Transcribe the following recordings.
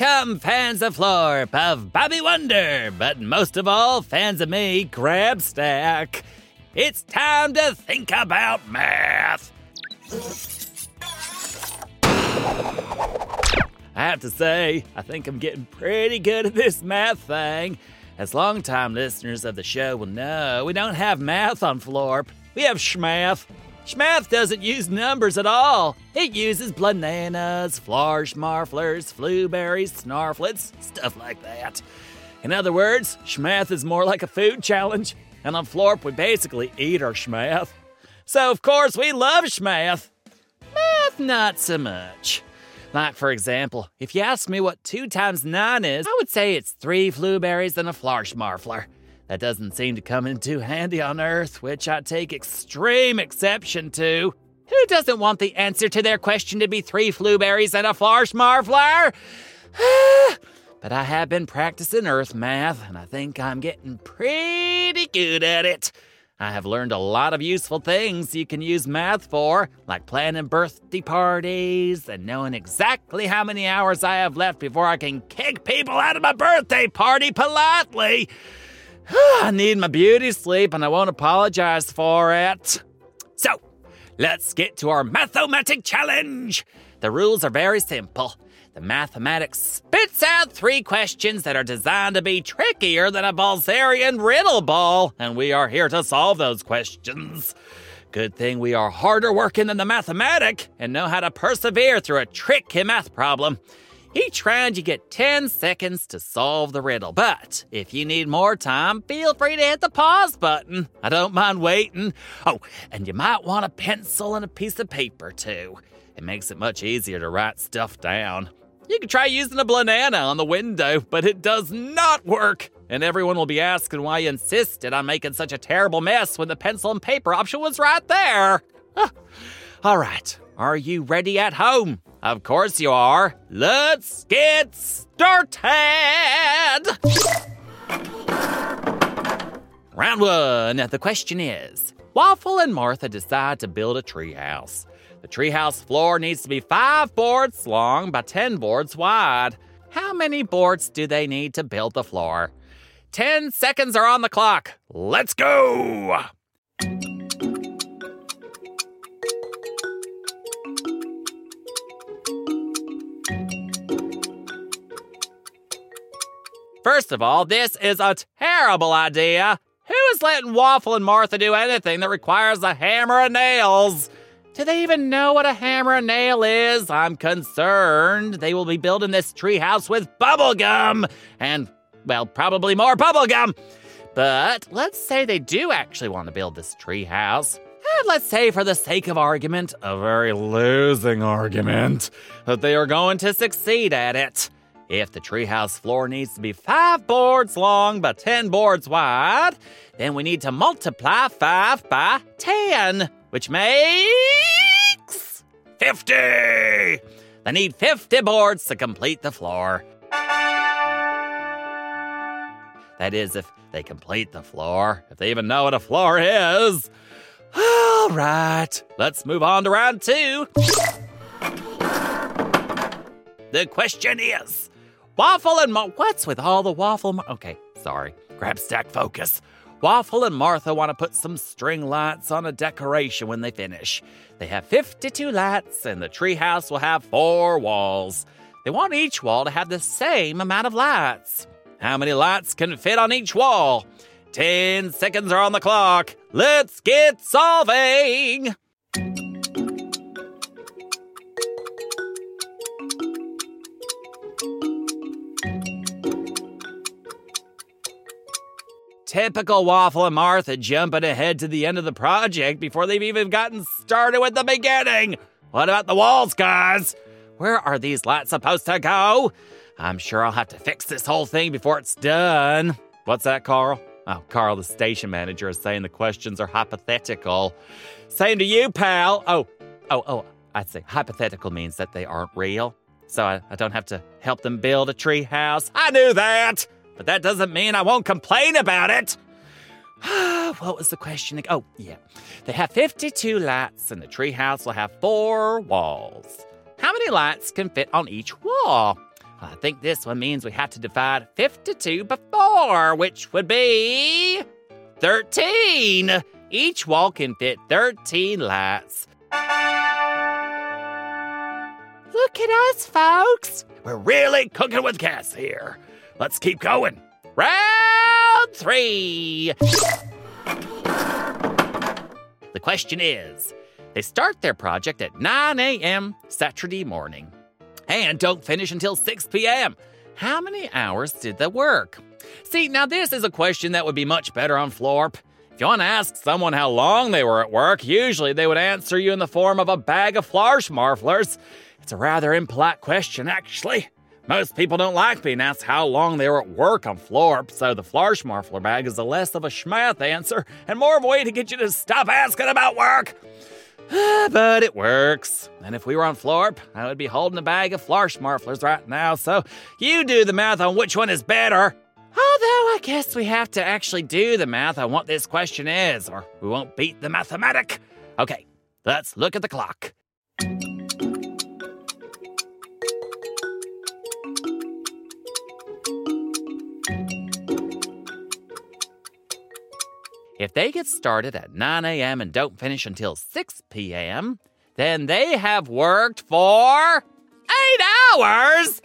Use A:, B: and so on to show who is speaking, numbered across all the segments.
A: Welcome, fans of Florp, of Bobby Wonder, but most of all, fans of me, Grabstack. It's time to think about math. I have to say, I think I'm getting pretty good at this math thing. As longtime listeners of the show will know, we don't have math on Florp. We have schmath. Schmath doesn't use numbers at all. It uses bananas, flarsh marflers, flueberries, snarflets, stuff like that. In other words, schmath is more like a food challenge, and on Florp we basically eat our schmath. So of course we love schmath. Math not so much. Like, for example, if you ask me what 2 times 9 is, I would say it's 3 blueberries and a flarsh marfler. That doesn't seem to come in too handy on Earth, which I take extreme exception to. Who doesn't want the answer to their question to be 3 flueberries and a flarsh marfler? but I have been practicing Earth math, and I think I'm getting pretty good at it. I have learned a lot of useful things you can use math for, like planning birthday parties and knowing exactly how many hours I have left before I can kick people out of my birthday party politely. I need my beauty sleep and I won't apologize for it. So, let's get to our mathematic challenge. The rules are very simple. The mathematics spits out three questions that are designed to be trickier than a Balzerian riddle ball, and we are here to solve those questions. Good thing we are harder working than the mathematic and know how to persevere through a tricky math problem. Each round you get 10 seconds to solve the riddle, but if you need more time, feel free to hit the pause button. I don't mind waiting. Oh, and you might want a pencil and a piece of paper too. It makes it much easier to write stuff down. You can try using a banana on the window, but it does not work. And everyone will be asking why you insisted on making such a terrible mess when the pencil and paper option was right there. All right, are you ready at home? Of course you are. Let's get started! Round one. The question is Waffle and Martha decide to build a treehouse. The treehouse floor needs to be five boards long by 10 boards wide. How many boards do they need to build the floor? 10 seconds are on the clock. Let's go! First of all, this is a terrible idea. Who is letting Waffle and Martha do anything that requires a hammer and nails? Do they even know what a hammer and nail is? I'm concerned they will be building this treehouse with bubblegum and, well, probably more bubblegum. But let's say they do actually want to build this treehouse. And let's say, for the sake of argument, a very losing argument, that they are going to succeed at it. If the treehouse floor needs to be five boards long by 10 boards wide, then we need to multiply 5 by 10 which makes 50. They need 50 boards to complete the floor. That is, if they complete the floor, if they even know what a floor is. All right, let's move on to round two. The question is Waffle and What's with all the waffle? Mo- okay, sorry. Grabstack focus. Waffle and Martha want to put some string lights on a decoration when they finish. They have 52 lights, and the treehouse will have four walls. They want each wall to have the same amount of lights. How many lights can fit on each wall? 10 seconds are on the clock. Let's get solving! Typical Waffle and Martha jumping ahead to the end of the project before they've even gotten started with the beginning. What about the walls, guys? Where are these lights supposed to go? I'm sure I'll have to fix this whole thing before it's done. What's that, Carl? Oh, Carl, the station manager, is saying the questions are hypothetical. Same to you, pal. Oh, oh, oh, I'd say hypothetical means that they aren't real. So I, I don't have to help them build a tree house. I knew that but that doesn't mean I won't complain about it. what was the question? Oh, yeah. They have 52 lights, and the treehouse will have four walls. How many lights can fit on each wall? I think this one means we have to divide 52 by 4, which would be 13. Each wall can fit 13 lights. Look at us, folks. We're really cooking with gas here. Let's keep going. Round three. The question is they start their project at 9 a.m. Saturday morning and don't finish until 6 p.m. How many hours did they work? See, now this is a question that would be much better on Florp. If you want to ask someone how long they were at work, usually they would answer you in the form of a bag of Flarschmarflers. It's a rather impolite question, actually. Most people don't like being asked how long they were at work on Florp, so the Flarschmarfler bag is a less of a schmath answer and more of a way to get you to stop asking about work. Ah, but it works. And if we were on Florp, I would be holding a bag of Flarschmarflers right now, so you do the math on which one is better. Although I guess we have to actually do the math on what this question is, or we won't beat the mathematic. Okay, let's look at the clock. If they get started at 9 a.m. and don't finish until 6 p.m., then they have worked for eight hours.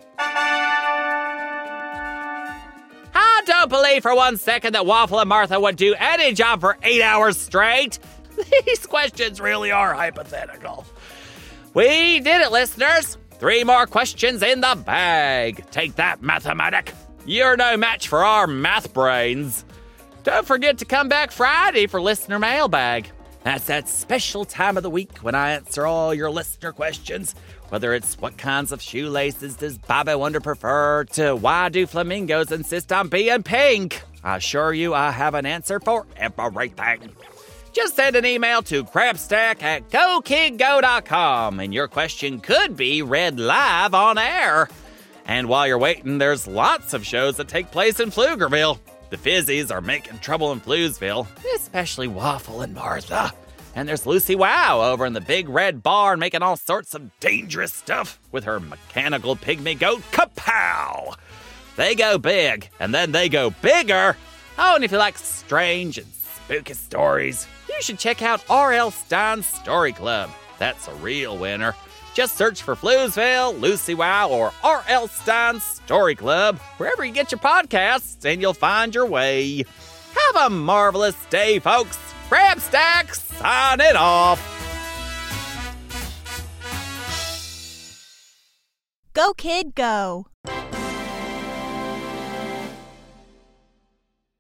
A: I don't believe for one second that Waffle and Martha would do any job for eight hours straight. These questions really are hypothetical. We did it, listeners. Three more questions in the bag. Take that, mathematic. You're no match for our math brains. Don't forget to come back Friday for listener mailbag. That's that special time of the week when I answer all your listener questions. Whether it's what kinds of shoelaces does Bobby Wonder prefer to why do flamingos insist on being pink? I assure you I have an answer for everything. Just send an email to crabstack at gokidgo.com and your question could be read live on air. And while you're waiting, there's lots of shows that take place in Pflugerville. The Fizzies are making trouble in Fluesville, especially Waffle and Martha. And there's Lucy Wow over in the big red barn making all sorts of dangerous stuff with her mechanical pygmy goat Kapow. They go big, and then they go bigger. Oh, and if you like strange and spooky stories, you should check out R.L. Stine's Story Club. That's a real winner. Just search for Fluesville, Lucy Wow, or R.L. Stine's Story Club wherever you get your podcasts, and you'll find your way. Have a marvelous day, folks. Crab Stack, sign it off.
B: Go, kid, go.